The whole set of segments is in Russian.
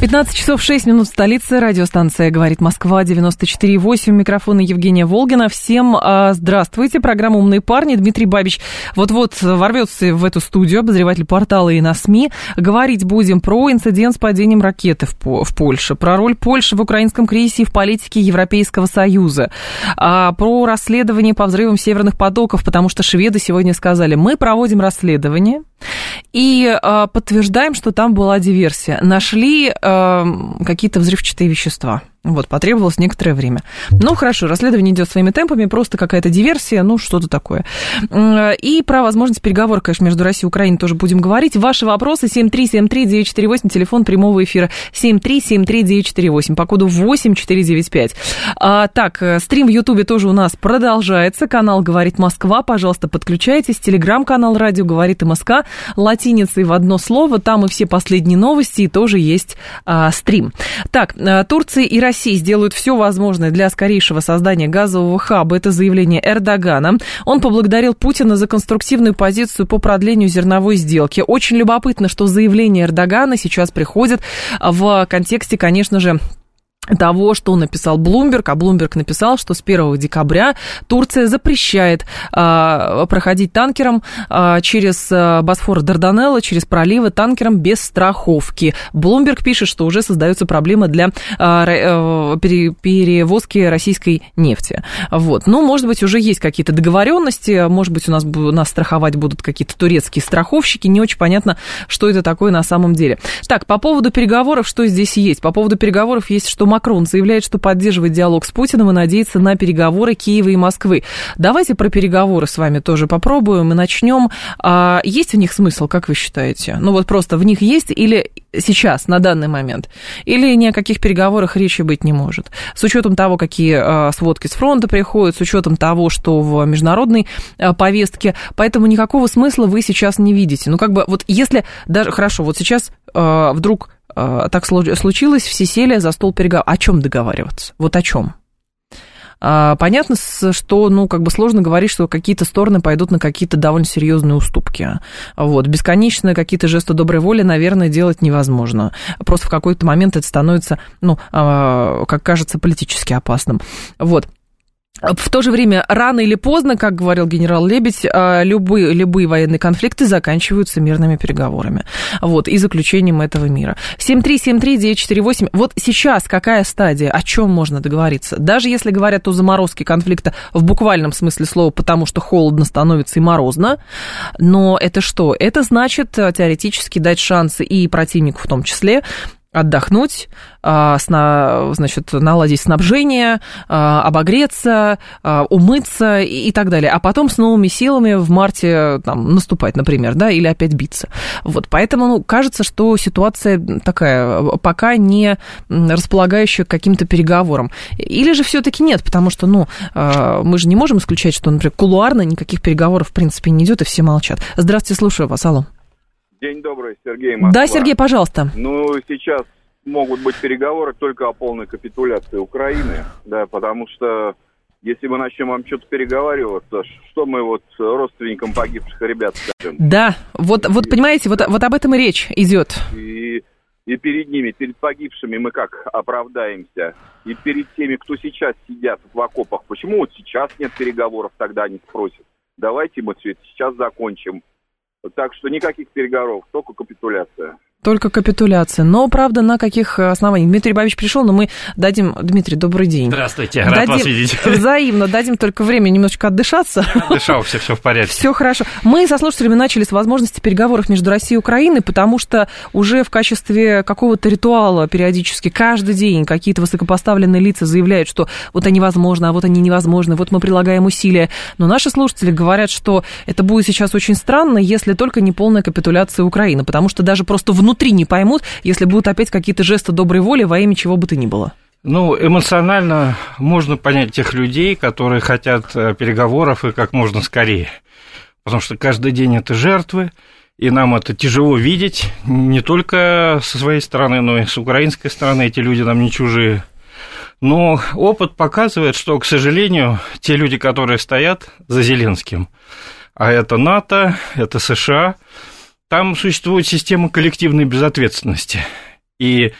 15 часов 6 минут в столице. Радиостанция «Говорит Москва» 94,8. Микрофон Евгения Волгина. Всем а, здравствуйте. Программа «Умные парни». Дмитрий Бабич вот-вот ворвется в эту студию, обозреватель портала и на СМИ. Говорить будем про инцидент с падением ракеты в, в Польше, про роль Польши в украинском кризисе и в политике Европейского Союза, а, про расследование по взрывам северных потоков, потому что шведы сегодня сказали, мы проводим расследование, и э, подтверждаем, что там была диверсия. Нашли э, какие-то взрывчатые вещества. Вот, потребовалось некоторое время. Ну, хорошо, расследование идет своими темпами, просто какая-то диверсия, ну, что-то такое. И про возможность переговоров, конечно, между Россией и Украиной тоже будем говорить. Ваши вопросы 7373948, телефон прямого эфира 7373948, по коду 8495. А, так, э, стрим в Ютубе тоже у нас продолжается, канал «Говорит Москва», пожалуйста, подключайтесь, телеграм-канал «Радио говорит и Москва», латиницей в одно слово, там и все последние новости, и тоже есть а, стрим. Так, э, Турция и Россия России сделают все возможное для скорейшего создания газового хаба. Это заявление Эрдогана. Он поблагодарил Путина за конструктивную позицию по продлению зерновой сделки. Очень любопытно, что заявление Эрдогана сейчас приходит в контексте, конечно же, того, что написал Блумберг, а Блумберг написал, что с 1 декабря Турция запрещает а, проходить танкерам а, через а, Босфор Дарданелла, через проливы танкерам без страховки. Блумберг пишет, что уже создаются проблемы для а, а, пере, перевозки российской нефти. Вот. Ну, может быть, уже есть какие-то договоренности, может быть, у нас, у нас страховать будут какие-то турецкие страховщики, не очень понятно, что это такое на самом деле. Так, по поводу переговоров, что здесь есть? По поводу переговоров есть, что Макрон заявляет, что поддерживает диалог с Путиным и надеется на переговоры Киева и Москвы. Давайте про переговоры с вами тоже попробуем и начнем. А есть в них смысл, как вы считаете? Ну вот просто в них есть или сейчас, на данный момент? Или ни о каких переговорах речи быть не может? С учетом того, какие а, сводки с фронта приходят, с учетом того, что в международной а, повестке, поэтому никакого смысла вы сейчас не видите. Ну как бы вот если даже, хорошо, вот сейчас а, вдруг так случилось, все сели за стол переговоров. О чем договариваться? Вот о чем? А, понятно, что, ну, как бы сложно говорить, что какие-то стороны пойдут на какие-то довольно серьезные уступки. Вот. Бесконечно какие-то жесты доброй воли, наверное, делать невозможно. Просто в какой-то момент это становится, ну, а, как кажется, политически опасным. Вот. В то же время, рано или поздно, как говорил генерал Лебедь, а, любые, любые военные конфликты заканчиваются мирными переговорами. Вот, и заключением этого мира. 7373948. Вот сейчас какая стадия? О чем можно договориться? Даже если говорят о заморозке конфликта в буквальном смысле слова, потому что холодно становится и морозно, но это что? Это значит а, теоретически дать шансы и противнику в том числе отдохнуть, а, значит, наладить снабжение, а, обогреться, а, умыться и так далее, а потом с новыми силами в марте там, наступать, например, да, или опять биться. Вот, поэтому ну, кажется, что ситуация такая, пока не располагающая к каким-то переговорам. Или же все-таки нет, потому что, ну, мы же не можем исключать, что, например, кулуарно никаких переговоров, в принципе, не идет, и все молчат. Здравствуйте, слушаю вас, алло. День добрый, Сергей Москва. Да, Сергей, пожалуйста. Ну, сейчас могут быть переговоры только о полной капитуляции Украины, да, потому что если мы начнем вам что-то переговариваться, что мы вот родственникам погибших ребят скажем? Да, вот, вот понимаете, вот, вот об этом и речь идет. И, и перед ними, перед погибшими мы как оправдаемся? И перед теми, кто сейчас сидят в окопах, почему вот сейчас нет переговоров, тогда они спросят. Давайте мы все это сейчас закончим. Так что никаких переговоров, только капитуляция. Только капитуляция. Но, правда, на каких основаниях? Дмитрий Бабич пришел, но мы дадим... Дмитрий, добрый день. Здравствуйте, рад дадим... вас видеть. Взаимно, дадим только время немножечко отдышаться. Дышал, все, все в порядке. Все хорошо. Мы со слушателями начали с возможности переговоров между Россией и Украиной, потому что уже в качестве какого-то ритуала периодически каждый день какие-то высокопоставленные лица заявляют, что вот они возможны, а вот они невозможны, вот мы прилагаем усилия. Но наши слушатели говорят, что это будет сейчас очень странно, если только не полная капитуляция Украины, потому что даже просто внутри внутри не поймут, если будут опять какие-то жесты доброй воли во имя чего бы то ни было. Ну, эмоционально можно понять тех людей, которые хотят э, переговоров и как можно скорее. Потому что каждый день это жертвы, и нам это тяжело видеть, не только со своей стороны, но и с украинской стороны, эти люди нам не чужие. Но опыт показывает, что, к сожалению, те люди, которые стоят за Зеленским, а это НАТО, это США, там существует система коллективной безответственности. И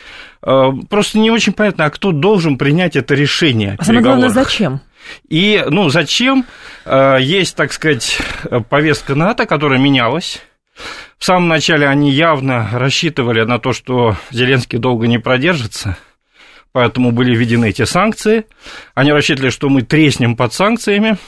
э, просто не очень понятно, а кто должен принять это решение. А самое главное, зачем? И, ну, зачем? Э, есть, так сказать, повестка НАТО, которая менялась. В самом начале они явно рассчитывали на то, что Зеленский долго не продержится, поэтому были введены эти санкции. Они рассчитывали, что мы треснем под санкциями.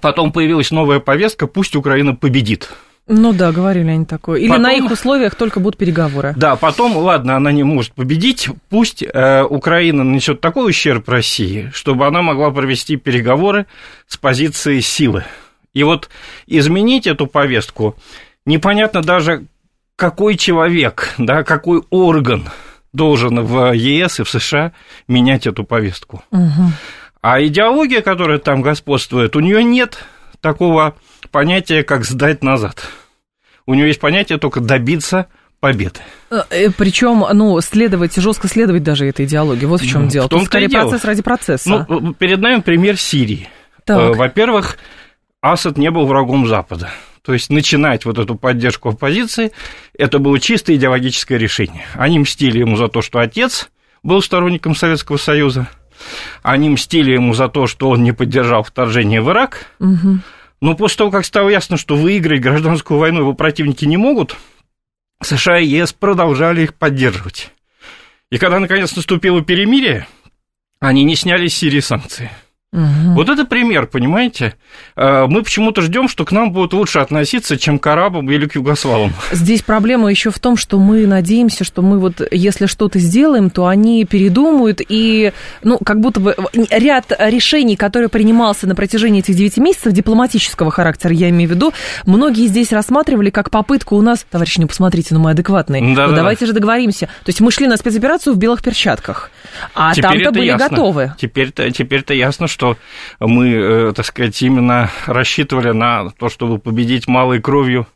Потом появилась новая повестка «Пусть Украина победит». Ну да, говорили они такое. Или потом, на их условиях только будут переговоры. Да, потом, ладно, она не может победить, пусть э, Украина нанесет такой ущерб России, чтобы она могла провести переговоры с позиции силы. И вот изменить эту повестку непонятно даже, какой человек, да, какой орган должен в ЕС и в США менять эту повестку. Угу. А идеология, которая там господствует, у нее нет такого понятия, как сдать назад. У нее есть понятие только добиться победы. Э, э, Причем, ну, следовать, жестко следовать даже этой идеологии. Вот в чем ну, дело. В том Тут скорее дело. процесс ради процесса. Ну, перед нами пример Сирии. Э, во-первых, Асад не был врагом Запада. То есть начинать вот эту поддержку оппозиции, это было чисто идеологическое решение. Они мстили ему за то, что отец был сторонником Советского Союза, они мстили ему за то, что он не поддержал вторжение в Ирак, угу. Но после того, как стало ясно, что выиграть гражданскую войну его противники не могут, США и ЕС продолжали их поддерживать. И когда наконец наступило перемирие, они не сняли с Сирии санкции – Угу. Вот это пример, понимаете? А, мы почему-то ждем, что к нам будут лучше относиться, чем к арабам или к югославам. Здесь проблема еще в том, что мы надеемся, что мы вот, если что-то сделаем, то они передумают, и, ну, как будто бы ряд решений, которые принимался на протяжении этих 9 месяцев, дипломатического характера, я имею в виду, многие здесь рассматривали как попытку у нас, товарищи, не посмотрите, ну мы адекватные, да, ну, да, давайте да. же договоримся. То есть мы шли на спецоперацию в белых перчатках, а там-то были ясно. готовы. Теперь-то, теперь-то ясно, что что мы, э, так сказать, именно рассчитывали на то, чтобы победить малой кровью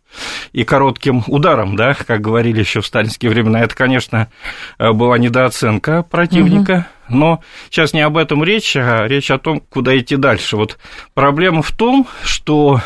и коротким ударом, да, как говорили еще в сталинские времена. Это, конечно, э, была недооценка противника, угу. но сейчас не об этом речь, а речь о том, куда идти дальше. Вот проблема в том, что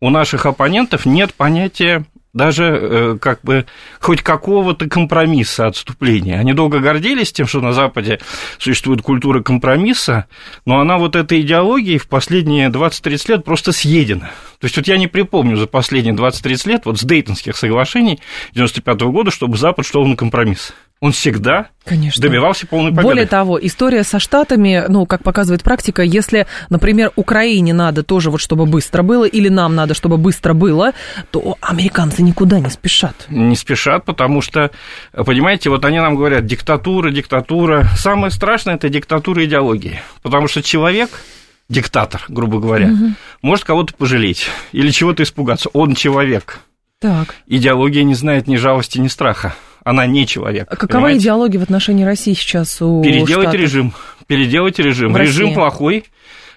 у наших оппонентов нет понятия даже э, как бы хоть какого-то компромисса отступления. Они долго гордились тем, что на Западе существует культура компромисса, но она вот этой идеологией в последние 20-30 лет просто съедена. То есть вот я не припомню за последние 20-30 лет вот с Дейтонских соглашений 95 -го года, чтобы Запад шел на компромисс он всегда Конечно. добивался полной победы. Более того, история со Штатами, ну, как показывает практика, если, например, Украине надо тоже вот, чтобы быстро было, или нам надо, чтобы быстро было, то американцы никуда не спешат. Не спешат, потому что, понимаете, вот они нам говорят, диктатура, диктатура. Самое страшное – это диктатура идеологии, потому что человек диктатор, грубо говоря, угу. может кого-то пожалеть или чего-то испугаться. Он человек. Так. Идеология не знает ни жалости, ни страха она не человек. А какова понимаете? идеология в отношении России сейчас у Переделать Штатов? режим. Переделать режим. В режим России. плохой,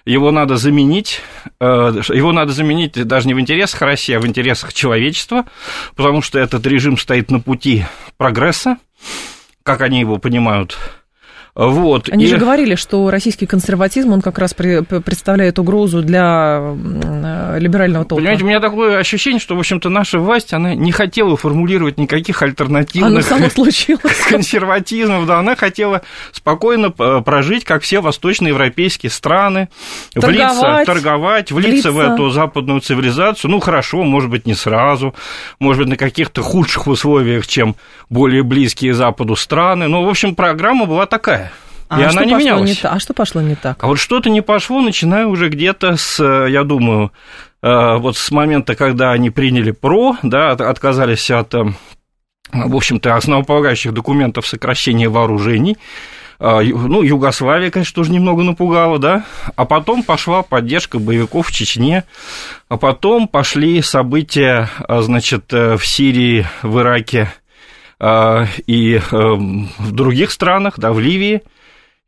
его надо заменить, э, его надо заменить даже не в интересах России, а в интересах человечества, потому что этот режим стоит на пути прогресса, как они его понимают, вот. Они и... же говорили, что российский консерватизм, он как раз при, представляет угрозу для э, либерального толка. Понимаете, у меня такое ощущение, что, в общем-то, наша власть, она не хотела формулировать никаких альтернативных... Консерватизмов, да, она хотела спокойно э, прожить, как все восточноевропейские страны, торговать, влиться, торговать, влиться, влиться в эту западную цивилизацию. Ну, хорошо, может быть, не сразу, может быть, на каких-то худших условиях, чем более близкие Западу страны. Но, в общем, программа была такая. А и она не менялась. Не а что пошло не так? А вот что-то не пошло, начиная уже где-то с, я думаю, э, вот с момента, когда они приняли ПРО, да, отказались от, э, в общем-то, основополагающих документов сокращения вооружений, э, ну, Югославия, конечно, тоже немного напугала, да, а потом пошла поддержка боевиков в Чечне, а потом пошли события, значит, в Сирии, в Ираке и в других странах, да, в Ливии,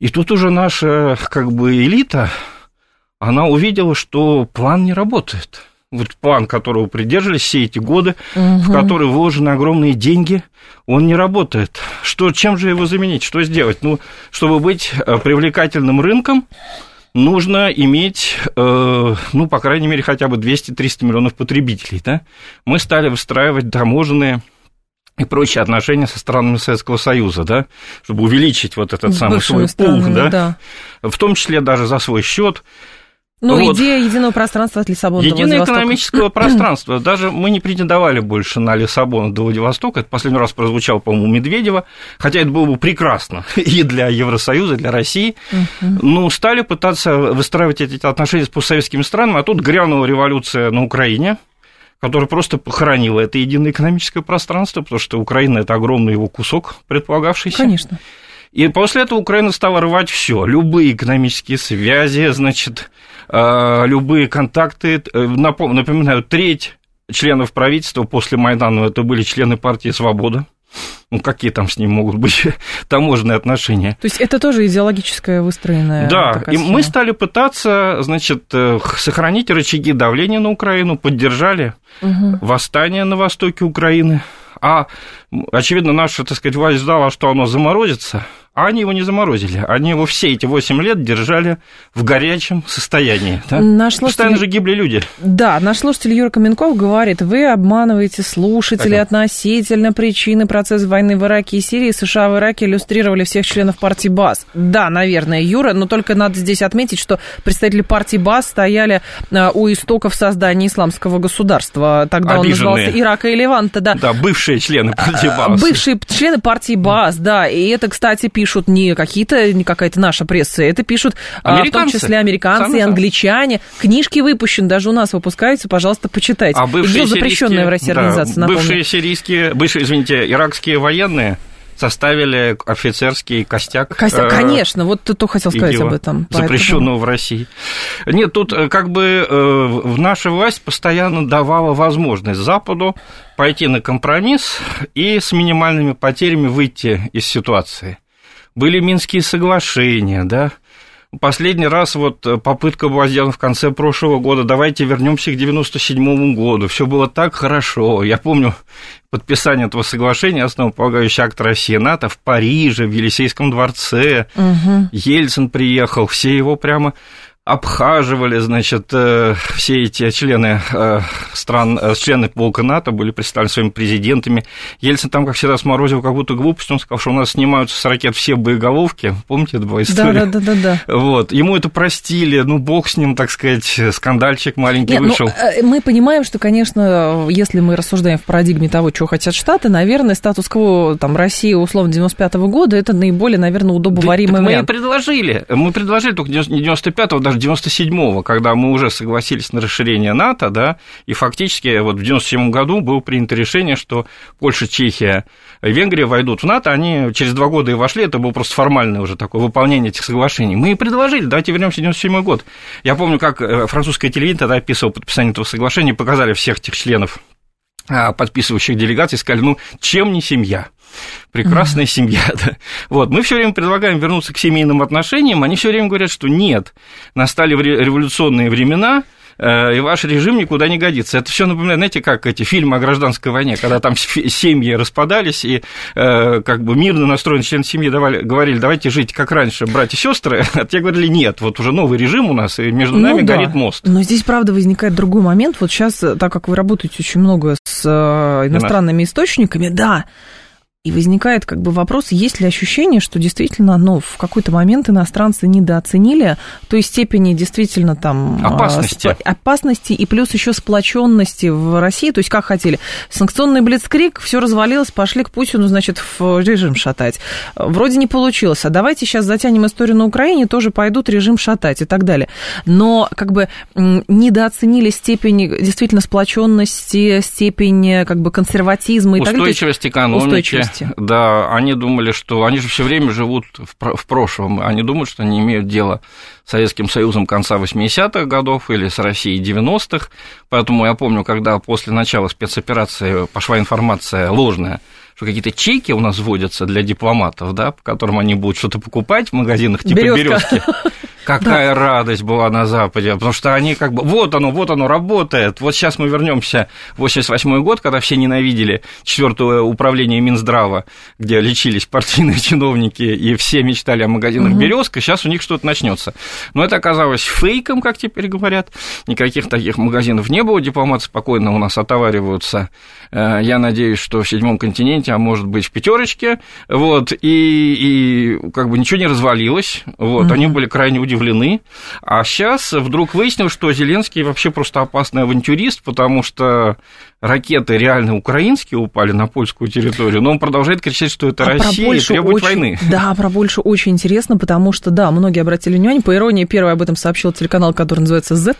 И тут уже наша, как бы, элита, она увидела, что план не работает. Вот план, которого придерживались все эти годы, угу. в который вложены огромные деньги, он не работает. Что, чем же его заменить? Что сделать? Ну, чтобы быть э, привлекательным рынком, нужно иметь, э, ну, по крайней мере, хотя бы 200-300 миллионов потребителей. Да? Мы стали выстраивать таможенные и прочие отношения со странами Советского Союза, да, чтобы увеличить вот этот С самый свой пул, да, да, в том числе даже за свой счет. Ну, вот. идея единого пространства от Лиссабона Единое экономического пространства. Даже мы не претендовали больше на Лиссабон до Владивостока. Это последний раз прозвучало, по-моему, Медведева. Хотя это было бы прекрасно и для Евросоюза, и для России. Ну, стали пытаться выстраивать эти отношения с постсоветскими странами. А тут грянула революция на Украине которая просто похоронила это единое экономическое пространство, потому что Украина – это огромный его кусок предполагавшийся. Конечно. И после этого Украина стала рвать все, любые экономические связи, значит, а, любые контакты. Э, напоминаю, треть членов правительства после Майдана это были члены партии «Свобода». Ну, какие там с ним могут быть таможенные отношения? То есть это тоже идеологическое выстроенное. Да, и схема. мы стали пытаться, значит, э, сохранить рычаги давления на Украину, поддержали угу. восстание на востоке Украины. А, очевидно, наша, так сказать, власть ждала, что оно заморозится, а они его не заморозили. Они его все эти 8 лет держали в горячем состоянии. Да? Наш слушатель... Постоянно же гибли люди. Да, наш слушатель Юра Каменков говорит, вы обманываете слушателей так. относительно причины процесса войны в Ираке и Сирии. США в Ираке иллюстрировали всех членов партии БАС. Да, наверное, Юра, но только надо здесь отметить, что представители партии БАС стояли э, у истоков создания исламского государства. Тогда Обиженные. он назывался Ирака и Леванта. Да, да бывшие члены партии БАС. Бывшие члены партии БАС, да. И это, кстати, пишут пишут не какие-то, не какая-то наша пресса, это пишут американцы. в том числе американцы и англичане. Книжки выпущены, даже у нас выпускаются, пожалуйста, почитайте. А бывшие запрещенная в России да, организация, напомню. Бывшие сирийские, бывшие, извините, иракские военные составили офицерский костяк. Костяк, э, конечно, вот ты то хотел сказать об этом. Запрещенного поэтому... в России. Нет, тут э, как бы э, наша власть постоянно давала возможность Западу пойти на компромисс и с минимальными потерями выйти из ситуации были Минские соглашения, да, Последний раз вот попытка была сделана в конце прошлого года. Давайте вернемся к 97 году. Все было так хорошо. Я помню подписание этого соглашения, основополагающий акт России НАТО в Париже, в Елисейском дворце. Угу. Ельцин приехал, все его прямо обхаживали, значит, э, все эти члены э, стран, э, члены полка НАТО были представлены своими президентами. Ельцин там, как всегда, сморозил как будто глупость, он сказал, что у нас снимаются с ракет все боеголовки, помните, это была история? Да, да, да, да. Вот, ему это простили, ну, бог с ним, так сказать, скандальчик маленький Нет, ну, вышел. Ну, мы понимаем, что, конечно, если мы рассуждаем в парадигме того, чего хотят Штаты, наверное, статус-кво там России, условно, 95 -го года, это наиболее, наверное, удобоваримый да, вариант. Мы и предложили, мы предложили только не 95-го, даже 97-го, когда мы уже согласились на расширение НАТО, да, и фактически вот в 97 году было принято решение, что Польша, Чехия, Венгрия войдут в НАТО, они через два года и вошли, это было просто формальное уже такое выполнение этих соглашений. Мы и предложили, давайте вернемся в 97 год. Я помню, как э, французское телевидение тогда описывало подписание этого соглашения, показали всех этих членов а, подписывающих делегаций, сказали, ну, чем не семья? Прекрасная mm-hmm. семья. Да. Вот. Мы все время предлагаем вернуться к семейным отношениям, они все время говорят, что нет, настали революционные времена, э, и ваш режим никуда не годится. Это все напоминает, знаете, как эти фильмы о гражданской войне, когда там семьи распадались, и э, как бы мирно настроенные члены семьи давали, говорили, давайте жить как раньше, братья и сестры, а те говорили, нет, вот уже новый режим у нас, и между ну, нами да. горит мост. Но здесь, правда, возникает другой момент. Вот сейчас, так как вы работаете очень много с э, иностранными источниками, да, и возникает как бы вопрос, есть ли ощущение, что действительно, ну, в какой-то момент иностранцы недооценили той степени действительно там... А, опасности. Сп... Опасности и плюс еще сплоченности в России. То есть как хотели? Санкционный блицкрик, все развалилось, пошли к Путину, значит, в режим шатать. Вроде не получилось. А давайте сейчас затянем историю на Украине, тоже пойдут режим шатать и так далее. Но как бы недооценили степень действительно сплоченности, степень как бы консерватизма и так далее. Устойчивость экономики. Устойчивость месте. Да, они думали, что они же все время живут в, в прошлом. Они думают, что они имеют дело с Советским Союзом конца 80-х годов или с Россией 90-х. Поэтому я помню, когда после начала спецоперации пошла информация ложная, что какие-то чеки у нас вводятся для дипломатов, да, по которым они будут что-то покупать в магазинах типа березки. Какая да. радость была на Западе, потому что они как бы, вот оно, вот оно работает. Вот сейчас мы вернемся в 88 год, когда все ненавидели четвертое управление Минздрава, где лечились партийные чиновники, и все мечтали о магазинах угу. «Березка», сейчас у них что-то начнется. Но это оказалось фейком, как теперь говорят. Никаких таких магазинов не было, дипломаты спокойно у нас отовариваются. Э, я надеюсь, что в седьмом континенте, а может быть в пятерочке, вот, и, и как бы ничего не развалилось, вот, угу. они были крайне удивлены удивлены. А сейчас вдруг выяснилось, что Зеленский вообще просто опасный авантюрист, потому что ракеты реально украинские упали на польскую территорию, но он продолжает кричать, что это а Россия и требует очень, войны. Да, про Польшу очень интересно, потому что, да, многие обратили внимание, по иронии, первый об этом сообщил телеканал, который называется Z,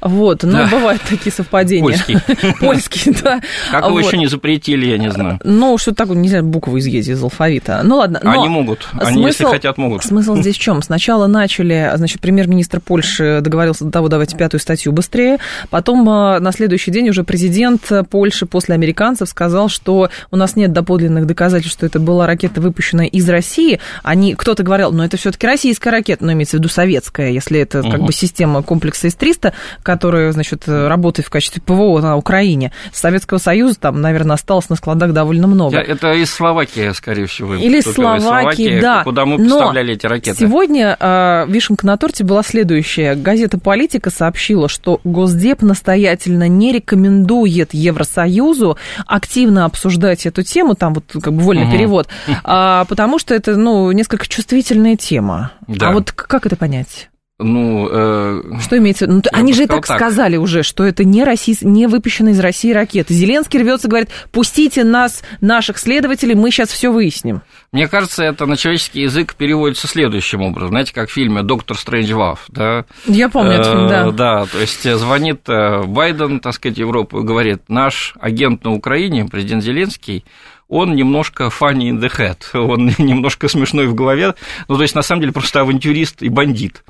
вот, но да. бывают такие совпадения. Польский. Польский, да. Как его еще не запретили, я не знаю. Ну, что такое, нельзя буквы изъесть из алфавита. Ну, ладно. Они могут, они, если хотят, могут. Смысл здесь в чем? Сначала начали, значит, премьер-министр Польши договорился до того, давайте пятую статью быстрее, потом а, на следующий день уже президент Польши после американцев сказал, что у нас нет доподлинных доказательств, что это была ракета, выпущенная из России. Они, кто-то говорил, но это все-таки российская ракета, но имеется в виду советская, если это угу. как бы система комплекса С-300, которая, значит, работает в качестве ПВО на Украине. Советского Союза там, наверное, осталось на складах довольно много. Это из Словакии, скорее всего. Или из Словакии, да. Куда мы поставляли эти ракеты. Сегодня э, вишенка на торте была следующая. Газета «Политика» сообщила, что Госдеп настоятельно не рекомендует Евросоюзу активно обсуждать эту тему, там вот как бы вольный угу. перевод, а, потому что это, ну, несколько чувствительная тема. Да. А вот как это понять? Ну, э, что имеется? Ну, они же и так, так сказали уже, что это не, Россия, не выпущенные из России ракеты. Зеленский рвется, говорит, пустите нас, наших следователей, мы сейчас все выясним. Мне кажется, это на человеческий язык переводится следующим образом. Знаете, как в фильме «Доктор Стрэндж Лав», да? Я помню этот фильм, да. Да, то есть звонит э, Байден, так сказать, Европу и говорит, наш агент на Украине, президент Зеленский, он немножко funny in the head, он немножко смешной в голове, ну, то есть, на самом деле, просто авантюрист и бандит.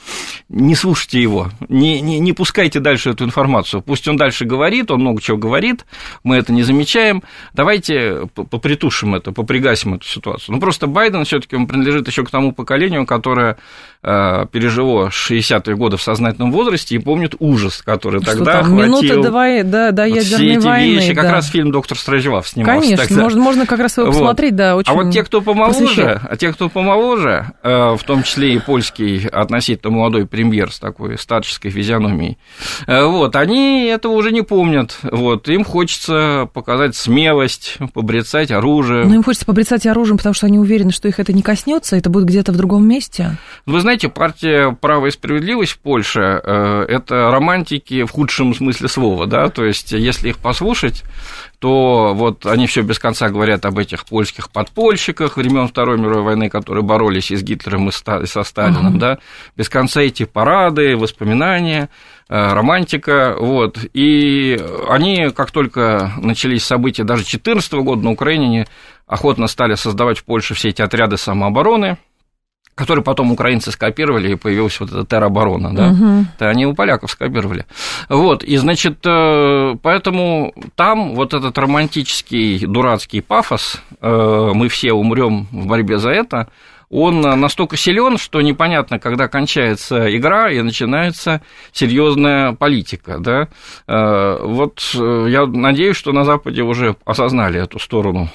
Не слушайте его, не, не, не пускайте дальше эту информацию, пусть он дальше говорит, он много чего говорит, мы это не замечаем, давайте попритушим это, попригасим эту ситуацию. Ну, просто Байден все таки он принадлежит еще к тому поколению, которое э, пережило 60-е годы в сознательном возрасте и помнит ужас, который что тогда там, охватил... Минута давай, да, до ядерной все эти войны, вещи, да. как раз фильм «Доктор Строжевав» снимался. Конечно, тогда. можно, можно как раз его посмотреть, вот. да, очень А вот те, кто помоложе, а те, кто помоложе, в том числе и польский относительно молодой премьер с такой старческой физиономией, э, вот, они этого уже не помнят, вот, им хочется показать смелость, побрецать оружие. Но им хочется побрецать оружием, потому что они уверены, что их это не коснется, это будет где-то в другом месте. Вы знаете, партия «Право и справедливость» в Польше э, – это романтики в худшем смысле слова, да, то есть если их послушать, то вот они все без конца говорят об этих польских подпольщиках времен Второй мировой войны, которые боролись и с Гитлером, и со Сталином, uh-huh. да, без конца эти парады, воспоминания, э, романтика, вот, и они, как только начались события даже 2014 года на Украине, охотно стали создавать в Польше все эти отряды самообороны, который потом украинцы скопировали, и появилась вот эта тероборона, да, угу. это они у поляков скопировали. Вот, и, значит, э, поэтому там вот этот романтический, дурацкий пафос, э, мы все умрем в борьбе за это, он настолько силен, что непонятно, когда кончается игра и начинается серьезная политика. Да? Э, вот я надеюсь, что на Западе уже осознали эту сторону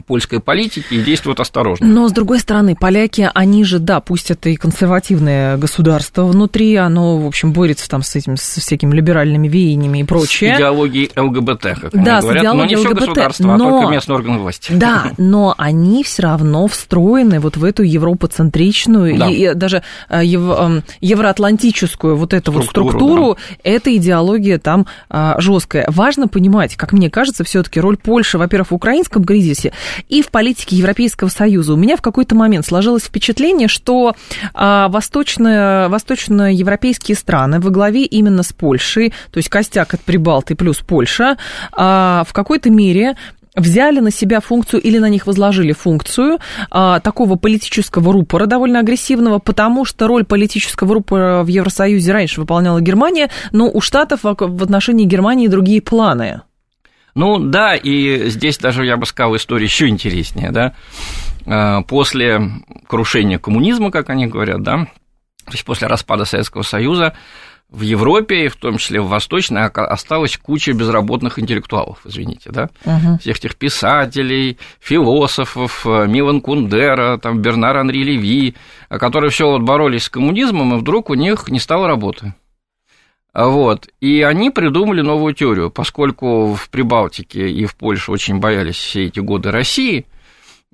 польской политики и действуют осторожно. Но, с другой стороны, поляки, они же, да, пусть это и консервативное государство внутри, оно, в общем, борется там с этим, с всякими либеральными веяниями и прочее. С идеологией ЛГБТ, как да, они говорят, но не все государство, но, а только местные органы власти. Да, но они все равно встроены вот в эту европоцентричную, да. и, даже э, ев, эм, евроатлантическую вот эту структуру, вот структуру, да. эта идеология там а, жесткая. Важно понимать, как мне кажется, все-таки роль Польши, во-первых, в украинском кризисе и в политике Европейского Союза. У меня в какой-то момент сложилось впечатление, что а, восточно, восточноевропейские страны во главе именно с Польшей, то есть костяк от Прибалты плюс Польша, а, в какой-то мере взяли на себя функцию или на них возложили функцию а, такого политического рупора довольно агрессивного, потому что роль политического рупора в Евросоюзе раньше выполняла Германия, но у Штатов в отношении Германии другие планы. Ну да, и здесь даже, я бы сказал, история еще интереснее, да. А, после крушения коммунизма, как они говорят, да, то есть после распада Советского Союза, в Европе, и в том числе в Восточной, осталась куча безработных интеллектуалов, извините, да, угу. всех этих писателей, философов, Милан Кундера, там, Бернар Анри Леви, которые все вот боролись с коммунизмом, и вдруг у них не стало работы. Вот. И они придумали новую теорию, поскольку в Прибалтике и в Польше очень боялись все эти годы России –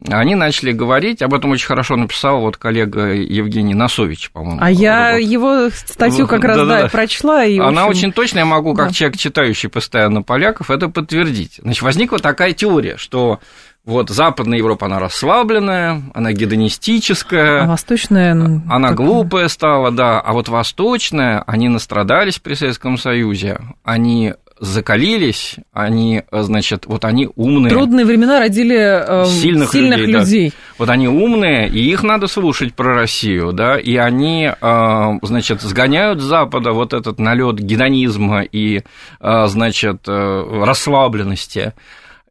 они начали говорить, об этом очень хорошо написал вот коллега Евгений Носович, по-моему. А я вот. его статью как раз, да, да, прочла. И, Она общем... очень точно, я могу, как да. человек, читающий постоянно поляков, это подтвердить. Значит, возникла такая теория, что вот Западная Европа, она расслабленная, она гедонистическая. А Восточная... Она как... глупая стала, да. А вот Восточная, они настрадались при Советском Союзе, они закалились, они, значит, вот они умные. Трудные времена родили э, сильных, сильных людей. людей. Да. Вот они умные, и их надо слушать про Россию, да, и они, э, значит, сгоняют с Запада вот этот налет гедонизма и, э, значит, э, расслабленности.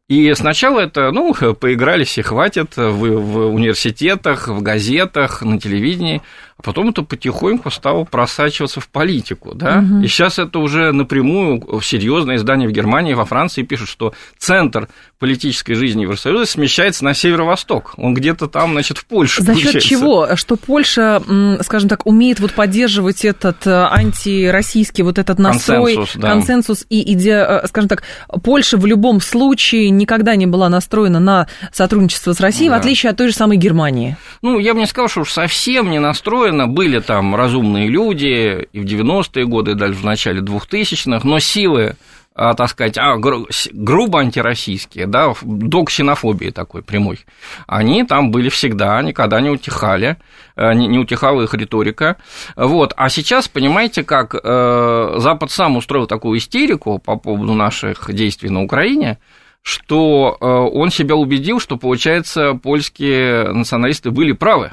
И сначала это, ну, поигрались и хватит в, в университетах, в газетах, на телевидении а потом это потихоньку стало просачиваться в политику, да, угу. и сейчас это уже напрямую серьезное издание в Германии, во Франции пишут, что центр политической жизни Евросоюза смещается на северо-восток, он где-то там, значит, в Польше. За счет чего? Что Польша, скажем так, умеет вот поддерживать этот э, антироссийский вот этот настрой, консенсус, да. консенсус и идея, э, скажем так, Польша в любом случае никогда не была настроена на сотрудничество с Россией, да. в отличие от той же самой Германии. Ну, я бы не сказал, что уж совсем не настроена устроено. Были там разумные люди и в 90-е годы, и даже в начале 2000-х, но силы а, так сказать, а, гру- грубо антироссийские, да, до ксенофобии такой прямой, они там были всегда, никогда не утихали, э, не, утихала их риторика. Вот. А сейчас, понимаете, как э, Запад сам устроил такую истерику по поводу наших действий на Украине, что э, он себя убедил, что, получается, польские националисты были правы.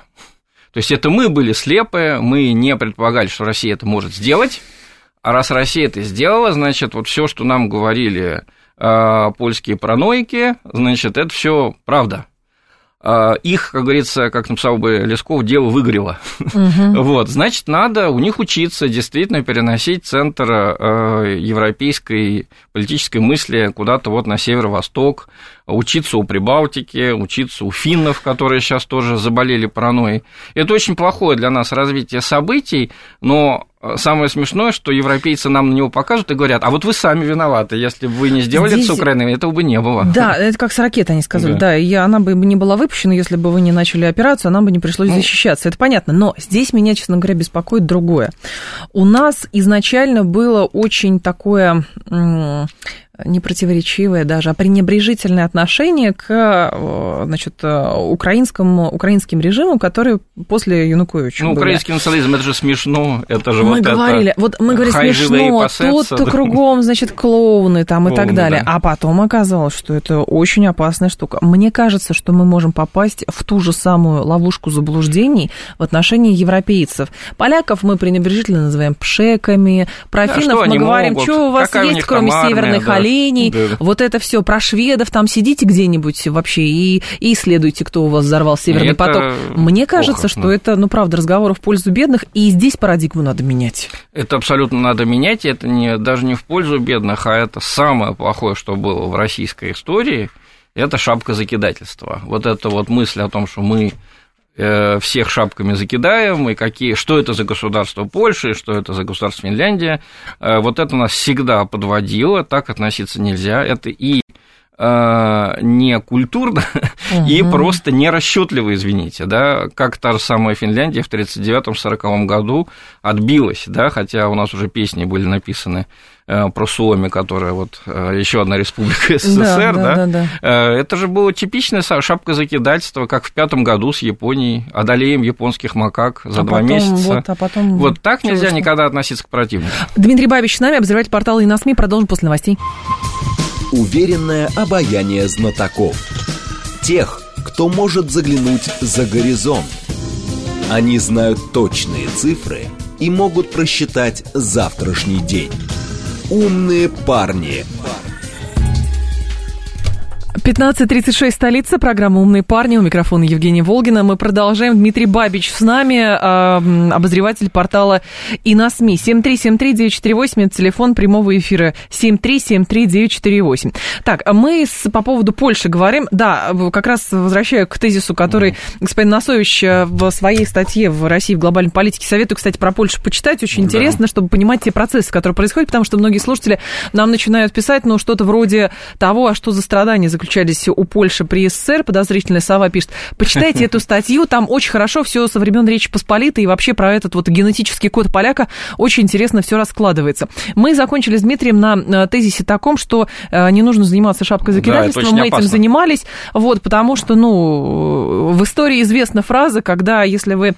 То есть это мы были слепые, мы не предполагали, что Россия это может сделать, а раз Россия это сделала, значит, вот все, что нам говорили э, польские параноики, значит, это все правда. А, их, как говорится, как написал бы Лесков, дело выгорело. Угу. вот, значит, надо у них учиться действительно переносить центр э, европейской политической мысли куда-то вот на северо-восток, учиться у Прибалтики, учиться у финнов, которые сейчас тоже заболели паранойей. Это очень плохое для нас развитие событий, но самое смешное, что европейцы нам на него покажут и говорят, а вот вы сами виноваты, если бы вы не сделали Здесь... это с Украиной, этого бы не было. Да, это как с ракетой они сказали, да, да и она бы не была выпущена, если бы вы не начали операцию, нам бы не пришлось ну... защищаться, это понятно, но здесь меня, честно говоря, беспокоит другое. У нас изначально было очень такое не противоречивое даже, а пренебрежительное отношение к э, значит, э, украинскому, украинским режиму, который после Януковича Ну, были. украинский национализм, это же смешно, это же мы вот говорили, это... Вот мы говорили смешно, тут да. кругом, значит, клоуны там клоуны, и так далее. Да. А потом оказалось, что это очень опасная штука. Мне кажется, что мы можем попасть в ту же самую ловушку заблуждений в отношении европейцев. Поляков мы пренебрежительно называем пшеками, про да, финнов мы говорим, могут? что у вас Какая есть, кроме северных да поколений, да, да. вот это все про шведов, там сидите где-нибудь вообще и, и исследуйте, кто у вас взорвал Северный это поток. Мне кажется, плохо, что да. это, ну, правда, разговор в пользу бедных, и здесь парадигму надо менять. Это абсолютно надо менять, это не, даже не в пользу бедных, а это самое плохое, что было в российской истории, это шапка закидательства. Вот эта вот мысль о том, что мы всех шапками закидаем, и какие, что это за государство Польши, что это за государство Финляндия. Э, вот это нас всегда подводило, так относиться нельзя. Это и э, не культурно угу. и просто нерасчетливо, извините, да, как та же самая Финляндия в 1939-1940 году отбилась, да, хотя у нас уже песни были написаны Э, про Суоми, которая вот э, еще одна республика СССР, да, да, да, да. Э, это же было типичное шапка закидательства, как в пятом году с Японией, одолеем японских макак за а два потом, месяца. Вот, а потом вот так нельзя что? никогда относиться к противнику. Дмитрий Бабич с нами, обозреватель портала и на СМИ. Продолжим после новостей. Уверенное обаяние знатоков. Тех, кто может заглянуть за горизонт. Они знают точные цифры и могут просчитать завтрашний день. «Умные парни». 15.36, столица, программа «Умные парни», у микрофона Евгения Волгина. Мы продолжаем. Дмитрий Бабич с нами, э, обозреватель портала и на СМИ. 7373948, это телефон прямого эфира 7373948. Так, а мы с, по поводу Польши говорим. Да, как раз возвращаю к тезису, который господин Носович э, в своей статье в России в глобальной политике советую, кстати, про Польшу почитать. Очень да. интересно, чтобы понимать те процессы, которые происходят, потому что многие слушатели нам начинают писать, ну, что-то вроде того, а что за страдания заключались у Польши при СССР, подозрительная сова пишет, почитайте эту статью, там очень хорошо все со времен Речи Посполитой и вообще про этот вот генетический код поляка очень интересно все раскладывается. Мы закончили с Дмитрием на тезисе таком, что э, не нужно заниматься шапкой закидательством, да, мы опасно. этим занимались, вот, потому что, ну, в истории известна фраза, когда, если вы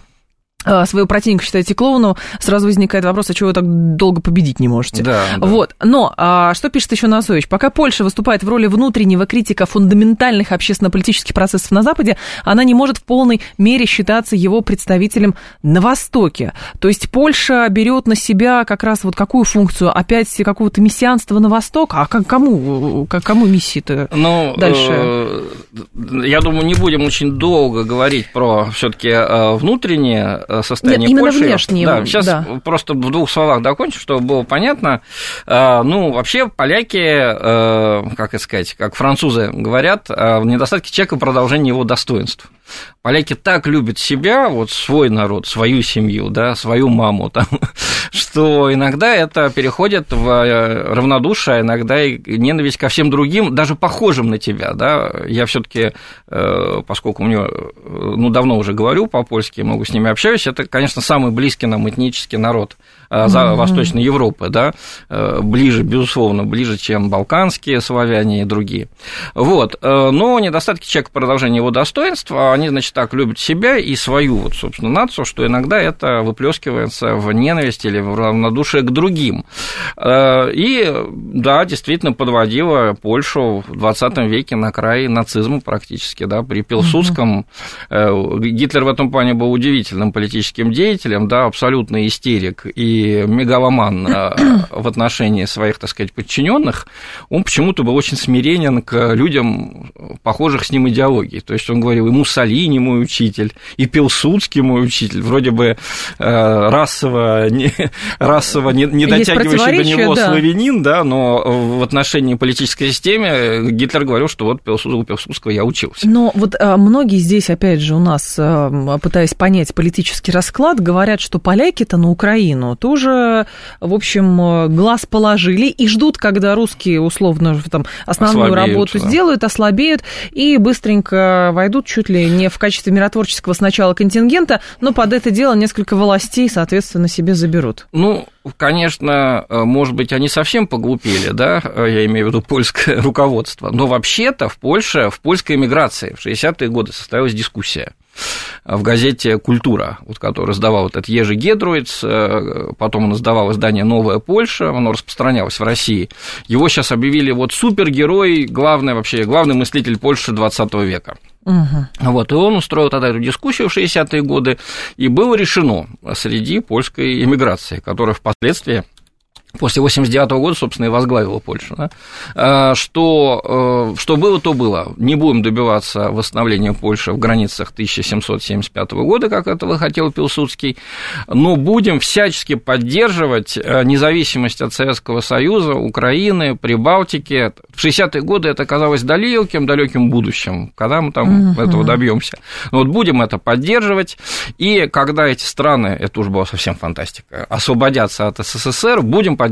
своего противника считаете клоуном, сразу возникает вопрос, а чего вы так долго победить не можете? Да, да. Вот. Но а, что пишет еще Насович? Пока Польша выступает в роли внутреннего критика фундаментальных общественно-политических процессов на Западе, она не может в полной мере считаться его представителем на Востоке. То есть Польша берет на себя как раз вот какую функцию? Опять какого-то мессианства на Восток? А как, кому, как, кому миссии-то ну, дальше? Э, я думаю, не будем очень долго говорить про все-таки э, внутреннее э, состояние Нет, Польши. внешние. Да, сейчас да. просто в двух словах докончу, чтобы было понятно. Э, ну, вообще поляки, э, как сказать, как французы говорят, в недостатке человека продолжение его достоинств. Поляки так любят себя, вот свой народ, свою семью, да, свою маму, там, что иногда это переходит в э, равнодушие, а иногда и ненависть ко всем другим, даже похожим на тебя, да. Я все таки э, поскольку у э, ну, давно уже говорю по-польски, много с ними общаюсь, это, конечно, самый близкий нам этнический народ за mm-hmm. Восточной Европы, да, ближе, безусловно, ближе, чем балканские славяне и другие. Вот, но недостатки человека продолжения его достоинства, они, значит, так любят себя и свою, вот, собственно, нацию, что иногда это выплескивается в ненависть или в равнодушие к другим. Э, и, да, действительно подводила Польшу в 20 веке на край нацизма практически, да, при Пилсудском. Угу. Гитлер в этом плане был удивительным политическим деятелем, да, абсолютный истерик и мегаломан э, в отношении своих, так сказать, подчиненных. Он почему-то был очень смиренен к людям, похожих с ним идеологий. То есть он говорил, и Муссолини мой учитель, и Пилсудский мой учитель, вроде бы э, расово, не, расово не, не дотягивающий до него да. славянин, да, но в отношении политической системы Гитлер говорил, что вот у Пилсудского я учился. Но вот а, многие здесь, опять же, у нас, пытаясь понять политический расклад, говорят, что поляки-то на Украину тоже, в общем, глаз положили и ждут, когда русские условно там основную ослабеют, работу да. сделают, ослабеют и быстренько войдут чуть ли не в качестве миротворческого сначала контингента, но под это дело несколько властей, соответственно, себе заберут. Ну, конечно, э, может быть, они совсем поглупели, да, э, я имею в виду польское руководство, но вообще-то в Польше, в польской эмиграции в 60-е годы состоялась дискуссия в газете «Культура», вот, который издавал вот этот Ежи Гедруиц, э, потом он издавал издание «Новая Польша», оно распространялось в России. Его сейчас объявили вот супергерой, главный вообще, главный мыслитель Польши 20 века. Угу. Вот, и он устроил тогда эту дискуссию в 60-е годы, и было решено среди польской эмиграции, которая впоследствии после 89 года, собственно, и возглавила Польшу, да, а, что, э, что было, то было. Не будем добиваться восстановления Польши в границах 1775 года, как этого хотел Пилсудский, но будем всячески поддерживать э, независимость от Советского Союза, Украины, Прибалтики. В 60-е годы это казалось далеким, далеким будущим, когда мы там угу. этого добьемся. Но вот будем это поддерживать, и когда эти страны, это уже была совсем фантастика, освободятся от СССР, будем поддерживать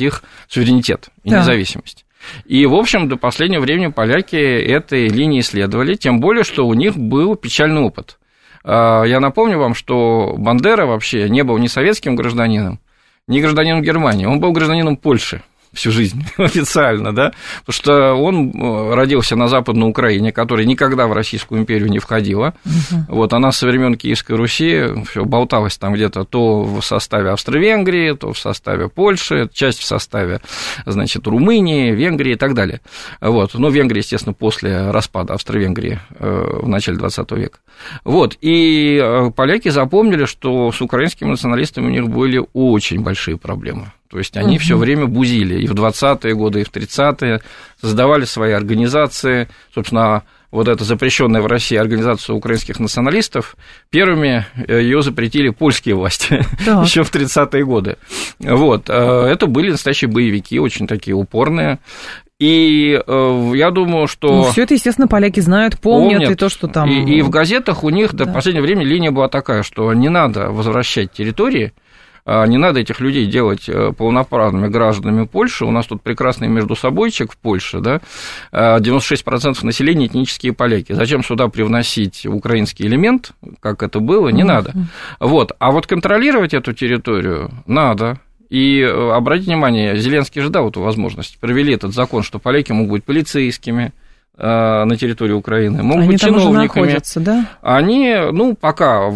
их суверенитет и да. независимость. И, в общем, до последнего времени поляки этой линии следовали, тем более, что у них был печальный опыт. А, я напомню вам, что Бандера вообще не был ни советским гражданином, ни гражданином Германии, он был гражданином Польши всю жизнь официально, да, потому что он э, родился на Западной Украине, которая никогда в Российскую империю не входила. Угу. Вот она со времен Киевской Руси все болталась там где-то то в составе Австро-Венгрии, то в составе Польши, часть в составе, значит, Румынии, Венгрии и так далее. Вот. Но Венгрия, естественно, после распада Австро-Венгрии э, в начале 20 века. Вот. И э, поляки запомнили, что с украинскими националистами у них были очень большие проблемы. То есть они угу. все время бузили и в 20-е годы, и в 30-е, создавали свои организации, собственно, вот эта запрещенная в России организация украинских националистов, первыми э, ее запретили польские власти да. еще в 30-е годы. Вот. Э, это были настоящие боевики, очень такие упорные. И э, я думаю, что... Ну, все это, естественно, поляки знают, помнят, помнят. и то, что там... И, и в газетах у них да. до последнего времени линия была такая, что не надо возвращать территории, не надо этих людей делать э, полноправными гражданами Польши. У нас тут прекрасный междусобойчик в Польше, да, 96% а, населения этнические поляки. Зачем сюда привносить украинский элемент, как это было, не надо. Вот. А вот контролировать эту территорию надо. И э, обратите внимание, Зеленский же дал эту возможность. Провели этот закон, что поляки могут быть полицейскими, на территории Украины, могут они быть там чиновниками. Уже находятся, да? Они, ну, пока,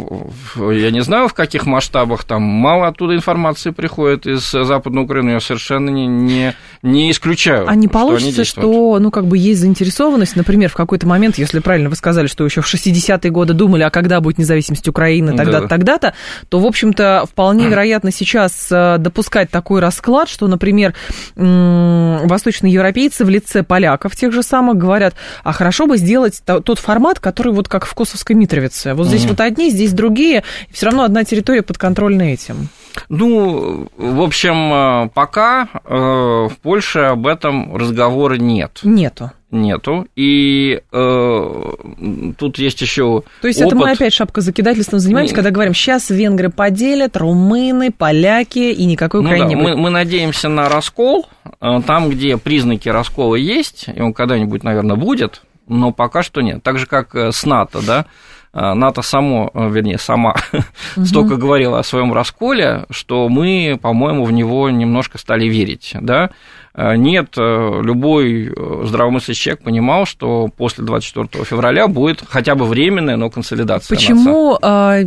я не знаю, в каких масштабах, там мало оттуда информации приходит из Западной Украины, я совершенно не, не, не исключаю. А не получится, что, что, ну, как бы есть заинтересованность, например, в какой-то момент, если правильно вы сказали, что еще в 60-е годы думали, а когда будет независимость Украины, тогда-то, да. тогда-то, то, в общем-то, вполне вероятно сейчас э, допускать такой расклад, что, например, восточные европейцы в лице поляков тех же самых говорят, а хорошо бы сделать тот формат, который вот как в Косовской Митровице. Вот здесь mm вот одни, здесь другие, и все равно одна территория подконтрольна этим. Ну, в общем, э, пока э, в Польше об этом разговора нет. Нету. Нету. И э, тут есть еще. То есть опыт... это мы опять шапка закидательством занимаемся, когда говорим, сейчас венгры поделят, румыны, поляки и никакой ну, Украины да, не будет. Мы, мы надеемся на раскол. Э, там, где признаки раскола есть, и он когда-нибудь, наверное, будет, но пока что нет. Так же, как с НАТО, да Э, НАТО само, э, вернее, сама угу. столько говорила о своем расколе, что мы, по-моему, в него немножко стали верить, да. Э, нет, любой здравомыслящий человек понимал, что после 24 февраля будет хотя бы временная, но консолидация. Почему а,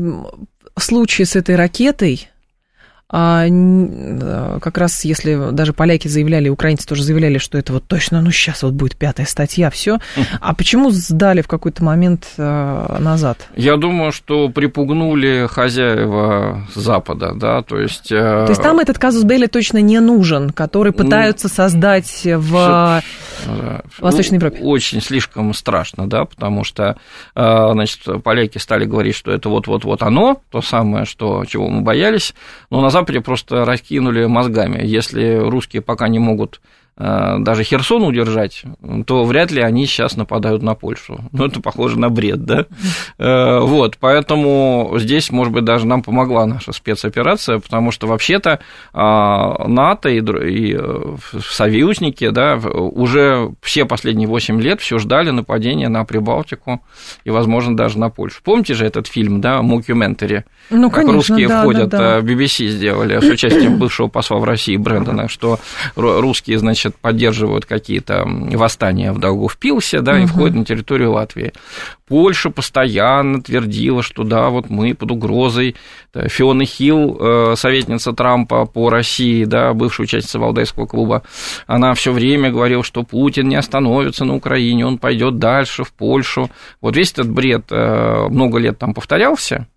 случай с этой ракетой как раз если даже поляки заявляли, украинцы тоже заявляли, что это вот точно, ну сейчас вот будет пятая статья, все. А почему сдали в какой-то момент а, назад? Я думаю, что припугнули хозяева Запада, да, то есть... Э, то есть там этот казус Белли точно не нужен, который ну, пытаются ну, создать в да, Восточной Европе? Ну, очень слишком страшно, да, потому что, э, значит, поляки стали говорить, что это вот-вот-вот оно, то самое, что, чего мы боялись, но на Западе просто раскинули мозгами. Если русские пока не могут даже Херсон удержать, то вряд ли они сейчас нападают на Польшу. Ну, это похоже на бред, да? Э, вот, поэтому здесь, может быть, даже нам помогла наша спецоперация, потому что вообще-то а, НАТО и, и э, союзники, да, уже все последние 8 лет все ждали нападения на Прибалтику и, возможно, даже на Польшу. Помните же этот фильм, да, Мокюментари? Ну, как конечно, русские да, входят, да, да. BBC сделали с участием бывшего посла в России Брэндона, что русские, значит, значит, поддерживают какие-то восстания в Даугавпилсе, да, угу. и входят на территорию Латвии. Польша постоянно твердила, что да, вот мы под угрозой. Фиона Хилл, э, советница Трампа по России, да, бывшая участница Валдайского клуба, она все время говорила, что Путин не остановится на Украине, он пойдет дальше в Польшу. Вот весь этот бред э, много лет там повторялся,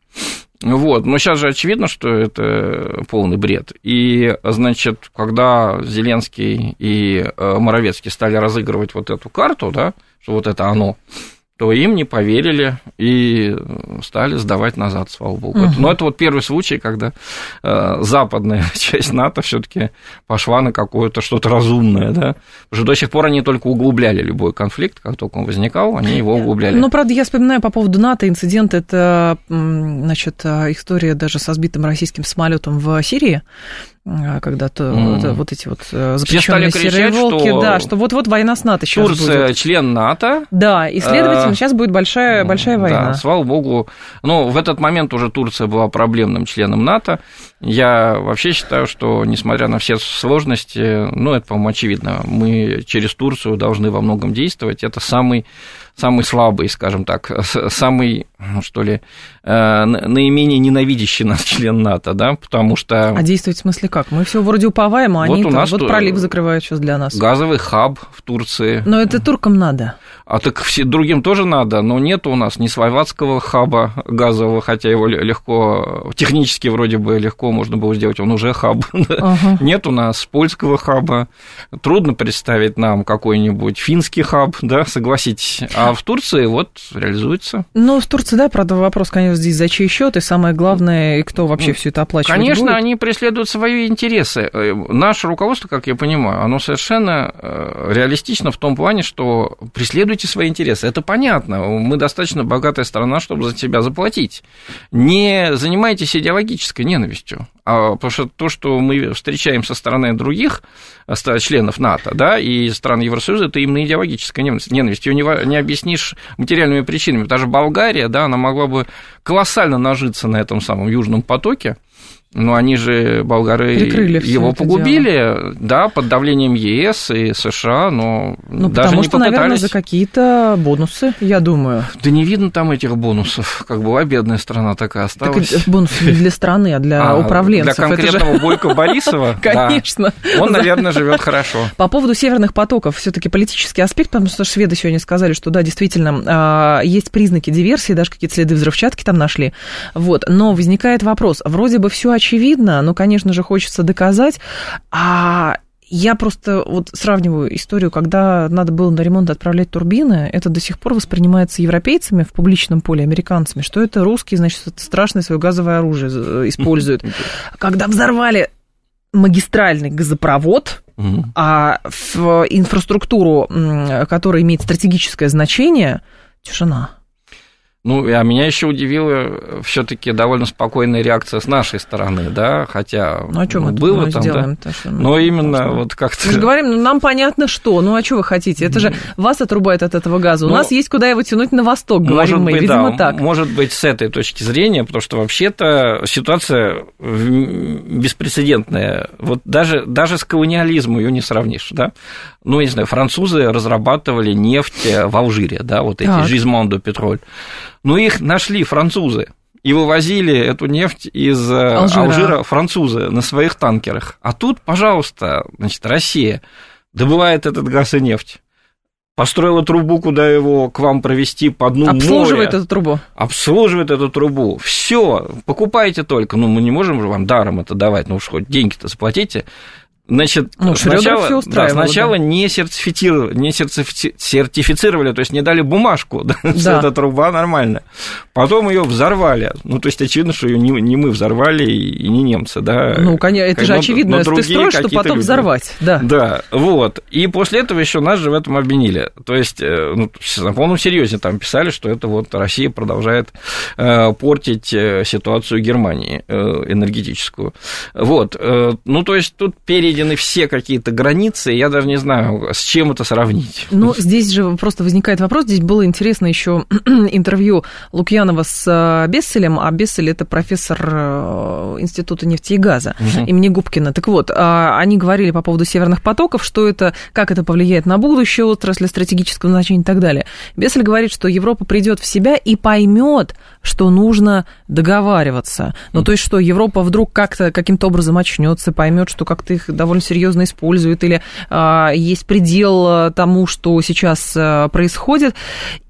вот, но сейчас же очевидно, что это полный бред. И, значит, когда Зеленский и э, Моровецкий стали разыгрывать вот эту карту, да, что вот это оно, то им не поверили и стали сдавать назад, слава богу. Угу. Но это вот первый случай, когда э, западная часть НАТО все-таки пошла на какое-то что-то разумное, да. Потому что до сих пор они только углубляли любой конфликт, как только он возникал, они его углубляли. Ну, правда, я вспоминаю по поводу НАТО инцидент, это, значит, э, история даже со сбитым российским самолетом в Сирии, когда-то mm. вот эти вот э, запрещенные серые волки, что да, что вот-вот война с НАТО сейчас Турция будет. член НАТО. Да, и, следовательно, а, сейчас будет большая, большая война. Да, слава богу. Но в этот момент уже Турция была проблемным членом НАТО. Я вообще считаю, что, несмотря на все сложности, ну, это, по-моему, очевидно, мы через Турцию должны во многом действовать. Это самый самый слабый, скажем так, самый, ну, что ли, э, наименее ненавидящий нас член НАТО, да, потому что... А действовать в смысле как? Мы все вроде уповаем, а вот они у нас вот пролив закрывают сейчас для нас. Газовый хаб в Турции. Но это туркам надо. А так все, другим тоже надо, но нет у нас ни словацкого хаба газового, хотя его легко, технически вроде бы легко можно было сделать, он уже хаб. Ага. Нет у нас польского хаба. Трудно представить нам какой-нибудь финский хаб, да, согласитесь. А в Турции вот реализуется. Ну, в Турции, да, правда, вопрос, конечно, здесь за чей счет, и самое главное, и кто вообще все это оплачивает Конечно, будет? они преследуют свои интересы. Э, наше руководство, как я понимаю, оно совершенно э, реалистично в том плане, что отстаиваете свои интересы. Это понятно. Мы достаточно богатая страна, чтобы за тебя заплатить. Не занимайтесь идеологической ненавистью. А, потому что то, что мы встречаем со стороны других членов НАТО, да, и стран Евросоюза, это именно идеологическая ненависть. ненависть. Ее не, не объяснишь материальными причинами. Даже Болгария, да, она могла бы колоссально нажиться на этом самом Южном потоке, но они же, болгары, Прикрыли его погубили, дело. да, под давлением ЕС и США, но ну, даже потому не что, попытались. наверное, за какие-то бонусы, я думаю. Да не видно там этих бонусов. Как была бедная страна, такая осталась. Так бонусы не для страны, а для а, управленцев. Для конкретного же... Бойко Борисова? Конечно. Он, наверное, живет хорошо. По поводу северных потоков, все таки политический аспект, потому что шведы сегодня сказали, что да, действительно, а, есть признаки диверсии, даже какие-то следы взрывчатки там нашли. Вот. Но возникает вопрос, вроде бы все очевидно, но, конечно же, хочется доказать, а я просто вот сравниваю историю, когда надо было на ремонт отправлять турбины, это до сих пор воспринимается европейцами в публичном поле, американцами, что это русские, значит, страшное свое газовое оружие используют. Когда взорвали магистральный газопровод, а в инфраструктуру, которая имеет стратегическое значение, тишина. Ну, а меня еще удивила все-таки довольно спокойная реакция с нашей стороны, да, хотя ну, а что мы было мы там, сделаем да? Что, ну, Но именно можно... вот как-то... Мы же говорим, ну, нам понятно что, ну, а что вы хотите? Это же вас отрубает от этого газа. У ну, нас есть куда его тянуть на восток, говорим мы, быть, видимо, да, так. Может быть, с этой точки зрения, потому что вообще-то ситуация беспрецедентная. Вот даже, даже с колониализмом ее не сравнишь, да. Ну, я не знаю, французы разрабатывали нефть в Алжире, да, вот эти Жизмондо петроль. Но их нашли французы и вывозили эту нефть из э, Алжира. Алжира французы на своих танкерах. А тут, пожалуйста, значит, Россия добывает этот газ и нефть. Построила трубу, куда его к вам провести по дну Обслуживает моря. эту трубу. Обслуживает эту трубу. Все, покупайте только. Ну, мы не можем же вам даром это давать. Ну, уж хоть деньги-то заплатите. Значит, ну, сначала, да, сначала да. не, сертифицировали, не сертифицировали, то есть не дали бумажку, да, да. что эта труба нормальная. Потом ее взорвали. Ну, то есть очевидно, что ее не, не мы взорвали и не немцы, да. Ну, конечно, это же очевидно, но ты строишь, чтобы потом люди. взорвать, да. Да, вот. И после этого еще нас же в этом обвинили. То есть, э, ну, на полном серьезе там писали, что это вот Россия продолжает э, портить э, ситуацию Германии энергетическую. Вот. Ну, то есть тут перед выведены все какие-то границы, я даже не знаю, с чем это сравнить. Ну, здесь же просто возникает вопрос, здесь было интересно еще интервью Лукьянова с э, Бесселем, а Бессель это профессор э, Института нефти и газа угу. имени Губкина. Так вот, а, они говорили по поводу северных потоков, что это, как это повлияет на будущее отрасли стратегического значения и так далее. Бессель говорит, что Европа придет в себя и поймет, что нужно договариваться. Ну, то есть, что Европа вдруг как-то каким-то образом очнется, поймет, что как-то их довольно серьезно используют, или а, есть предел а, тому, что сейчас а, происходит,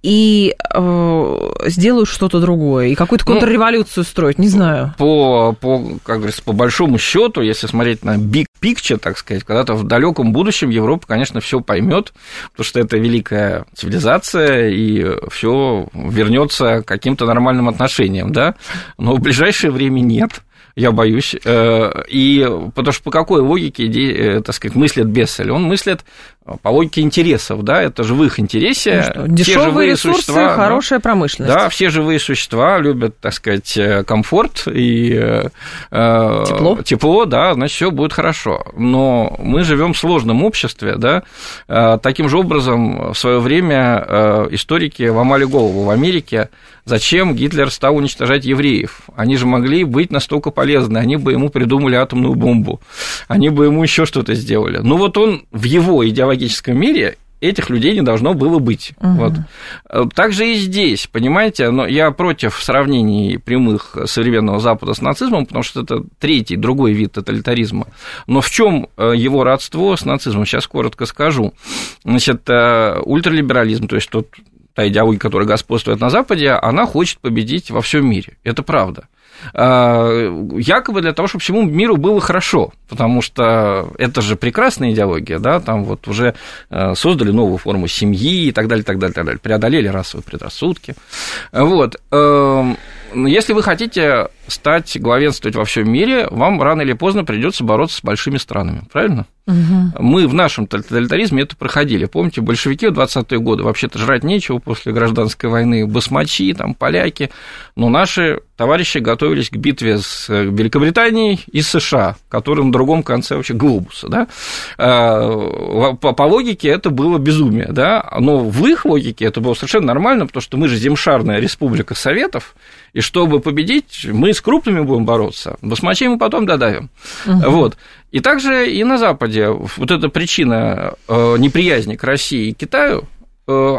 и э, сделают что-то другое, и какую-то ну, контрреволюцию строить, не знаю. По, по, как говорится, по большому счету, если смотреть на big picture, так сказать, когда-то в далеком будущем Европа, конечно, все поймет, потому что это великая цивилизация, и все вернется к каким-то нормальным отношениям, да, но в ближайшее время нет я боюсь. Э, и потому что по какой логике, э, так сказать, мыслит Бессель? Он мыслит по логике интересов, да, это же в их интересе. Ну Дешевые ресурсы, существа, хорошая да, промышленность. Да, все живые существа любят, так сказать, э, комфорт и тепло, тепло да, значит, все будет хорошо. Но мы живем в сложном обществе, да, таким же образом в свое время историки ломали голову в Америке, зачем Гитлер стал уничтожать евреев. Они же могли быть настолько полезны, они бы ему придумали атомную бомбу, они бы ему еще что-то сделали. Ну вот он в его идеологическом мире этих людей не должно было быть. Угу. Вот. Э, так же и здесь, понимаете, но я против сравнений прямых современного Запада с нацизмом, потому что это третий, другой вид тоталитаризма. Но в чем э, его родство с нацизмом? Сейчас коротко скажу. Значит, э, ультралиберализм, то есть тот та идеология, которая господствует на Западе, она хочет победить во всем мире. Это правда. А, якобы для того, чтобы всему миру было хорошо, потому что это же прекрасная идеология, да, там вот уже э, создали новую форму семьи и так далее, так далее, так далее, преодолели расовые предрассудки. Вот. Эм, если вы хотите стать главенствовать во всем мире, вам рано или поздно придется бороться с большими странами, правильно? Угу. Мы в нашем тоталитаризме это проходили. Помните, большевики в 20-е годы вообще-то жрать нечего после гражданской войны, басмачи, там, поляки, но наши товарищи готовились к битве с э, Великобританией и США, которые на другом конце вообще глобуса, да? А, по, по логике это было безумие, да? Но в их логике это было совершенно нормально, потому что мы же земшарная республика Советов, и чтобы победить, мы с крупными будем бороться, басмачей мы потом додавим. Угу. Вот. И также и на Западе вот эта причина э, неприязни к России и Китаю,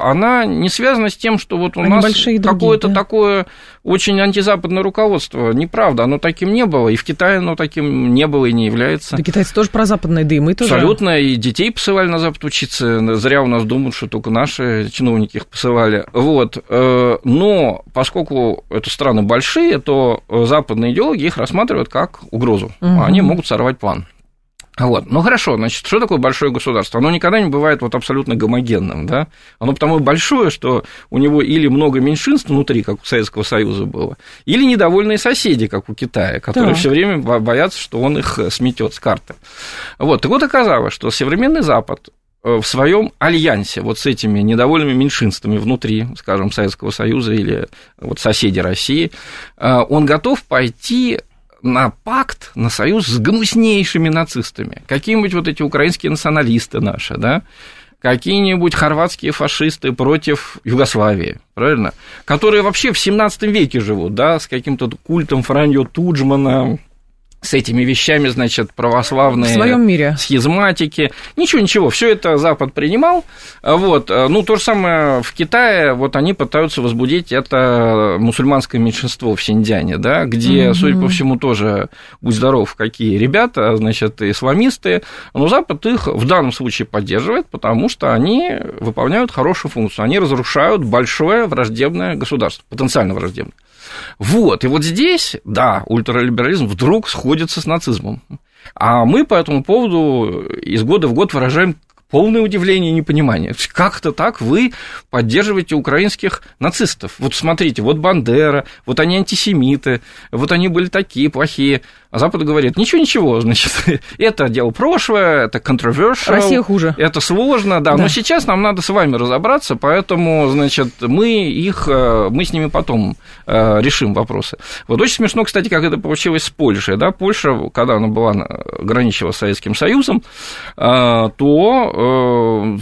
она не связана с тем, что вот у Они нас какое-то да? такое очень антизападное руководство. Неправда, оно таким не было, и в Китае оно таким не было и не является. Да китайцы тоже прозападные, да и мы тоже. Абсолютно, и детей посылали на Запад учиться. Зря у нас думают, что только наши чиновники их посылали. Вот. Э, но поскольку это страны большие, то западные идеологи их рассматривают как угрозу. Угу. Они могут сорвать план. Вот. Ну хорошо, значит, что такое большое государство? Оно никогда не бывает вот абсолютно гомогенным, да? Оно потому большое, что у него или много меньшинств внутри, как у Советского Союза было, или недовольные соседи, как у Китая, которые да. все время боятся, что он их сметет с карты. Вот. Так вот оказалось, что современный Запад э, в своем альянсе вот с этими недовольными меньшинствами внутри, скажем, Советского Союза или вот соседи России, э, он готов пойти на пакт, на союз с гнуснейшими нацистами. Какие-нибудь вот эти украинские националисты наши, да, какие-нибудь хорватские фашисты против Югославии, правильно? Которые вообще в 17 веке живут, да, с каким-то культом Франьо Туджмана, с этими вещами, значит, православные... В своем мире. Схизматики. Ничего, ничего, все это Запад принимал. Вот. Ну, то же самое в Китае, вот они пытаются возбудить это мусульманское меньшинство в Синьцзяне, да, где, mm-hmm. судя по всему, тоже, будь здоров, какие ребята, значит, исламисты, но Запад их в данном случае поддерживает, потому что они выполняют хорошую функцию, они разрушают большое враждебное государство, потенциально враждебное. Вот, и вот здесь, да, ультралиберализм вдруг сходится с нацизмом. А мы по этому поводу из года в год выражаем полное удивление и непонимание. Как это так вы поддерживаете украинских нацистов? Вот смотрите, вот Бандера, вот они антисемиты, вот они были такие плохие. А Запад говорит, ничего-ничего, значит, это дело прошлое, это controversial. Россия хуже. Это сложно, да, да, но сейчас нам надо с вами разобраться, поэтому, значит, мы их, э, мы с ними потом э, решим вопросы. Вот очень смешно, кстати, как это получилось с Польшей, да, Польша, когда она была, граничила с Советским Союзом, э, то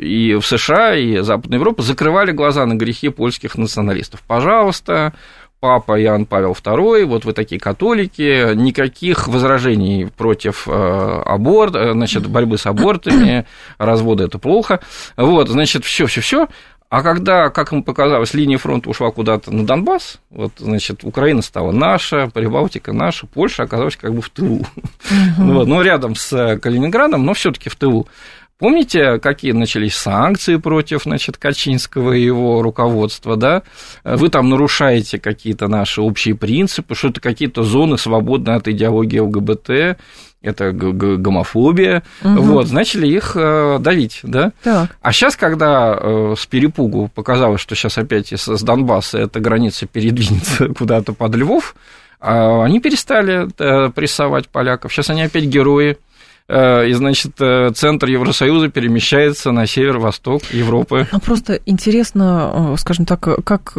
и в США, и Западная Европа закрывали глаза на грехи польских националистов. Пожалуйста, папа Иоанн Павел II, вот вы такие католики, никаких возражений против э, аборт, э, значит, борьбы с абортами, развода это плохо, вот, значит, все, все, все. А когда, как им показалось, линия фронта ушла куда-то на Донбасс, вот, значит, Украина стала наша, Прибалтика наша, Польша оказалась как бы в тылу. Вот, ну, рядом с Калининградом, но все таки в тылу. Помните, какие начались санкции против, значит, Качинского и его руководства, да? Вы там нарушаете какие-то наши общие принципы, что это какие-то зоны свободны от идеологии ЛГБТ, это гомофобия, угу. вот, начали их э, давить, да? Так. А сейчас, когда э, с перепугу показалось, что сейчас опять с Донбасса эта граница передвинется куда-то под Львов, а они перестали э, прессовать поляков, сейчас они опять герои, и, значит, э, центр Евросоюза перемещается на север-восток Европы. Ну, просто интересно, э, скажем так, как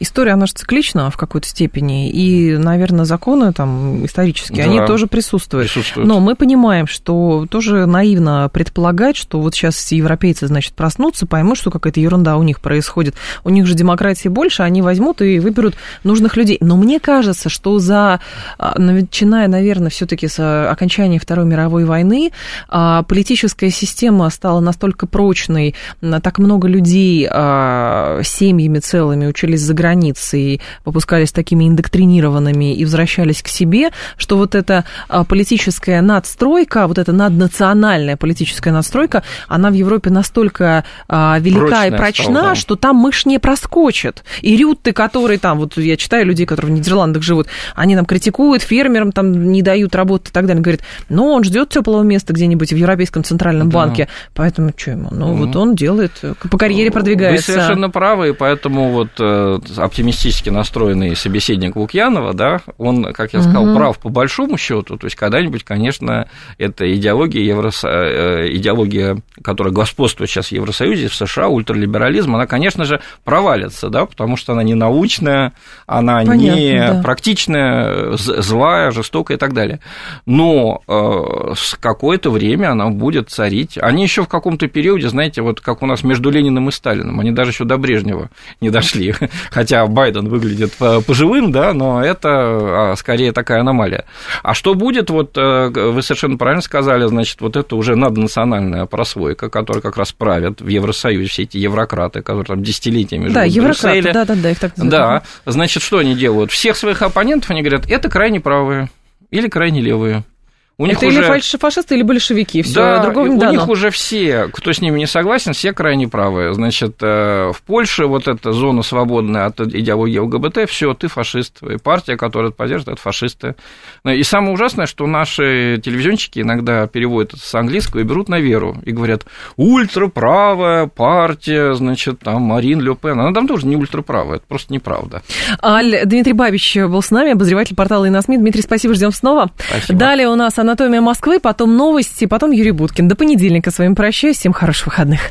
история, она же циклична в какой-то степени, и, наверное, законы там исторические, да, они тоже присутствуют. присутствуют. Но мы понимаем, что тоже наивно предполагать, что вот сейчас европейцы, значит, проснутся, поймут, что какая-то ерунда у них происходит. У них же демократии больше, они возьмут и выберут нужных людей. Но мне кажется, что за, начиная, наверное, все таки с окончания Второй мировой мировой войны а, политическая система стала настолько прочной, так много людей а, семьями целыми учились за границей, выпускались такими индоктринированными и возвращались к себе, что вот эта политическая надстройка, вот эта наднациональная политическая надстройка, она в Европе настолько велика Прочная и прочна, стала, да. что там мышь не проскочит. И рютты, которые там, вот я читаю людей, которые в Нидерландах живут, они нам критикуют, фермерам там не дают работы и так далее. Говорит, ну, он ждет теплого места где-нибудь в Европейском центральном да. банке, поэтому что ему? Ну, mm. вот он делает, по карьере продвигается. Вы совершенно правы, и поэтому вот э, оптимистически настроенный собеседник Лукьянова, да, он, как я сказал, mm-hmm. прав по большому счету, то есть когда-нибудь, конечно, эта идеология, Еврос... Э, идеология, которая господствует сейчас в Евросоюзе, в США, ультралиберализм, она, конечно же, провалится, да, потому что она не научная, она Понятно, не да. практичная, злая, жестокая и так далее. Но э, какое-то время она будет царить. Они еще в каком-то периоде, знаете, вот как у нас между Лениным и Сталиным, они даже еще до Брежнева не дошли. Хотя Байден выглядит поживым, да, но это а, скорее такая аномалия. А что будет, вот э, вы совершенно правильно сказали, значит, вот это уже наднациональная прослойка, которая как раз правит в Евросоюзе, все эти еврократы, которые там десятилетиями живут да, еврократы, да, да, да, их так называют. Да, значит, что они делают? Всех своих оппонентов они говорят, это крайне правые или крайне левые. У них это уже... или фашисты, или большевики, все да, другого не у дано. них уже все, кто с ними не согласен, все крайне правые. Значит, э, в Польше вот эта зона свободная от идеологии ЛГБТ, все, ты фашист. И партия, которая это поддерживает, это фашисты. Ну, и самое ужасное, что наши телевизионщики иногда переводят это с английского и берут на веру. И говорят, ультраправая партия, значит, там Марин Ле Пен. Она там тоже не ультраправая, это просто неправда. Аль Дмитрий Бабич был с нами, обозреватель портала Иносми. Дмитрий, спасибо, ждем снова. Спасибо. Далее у нас «Анатомия Москвы», потом новости, потом Юрий Буткин. До понедельника с вами прощаюсь. Всем хороших выходных.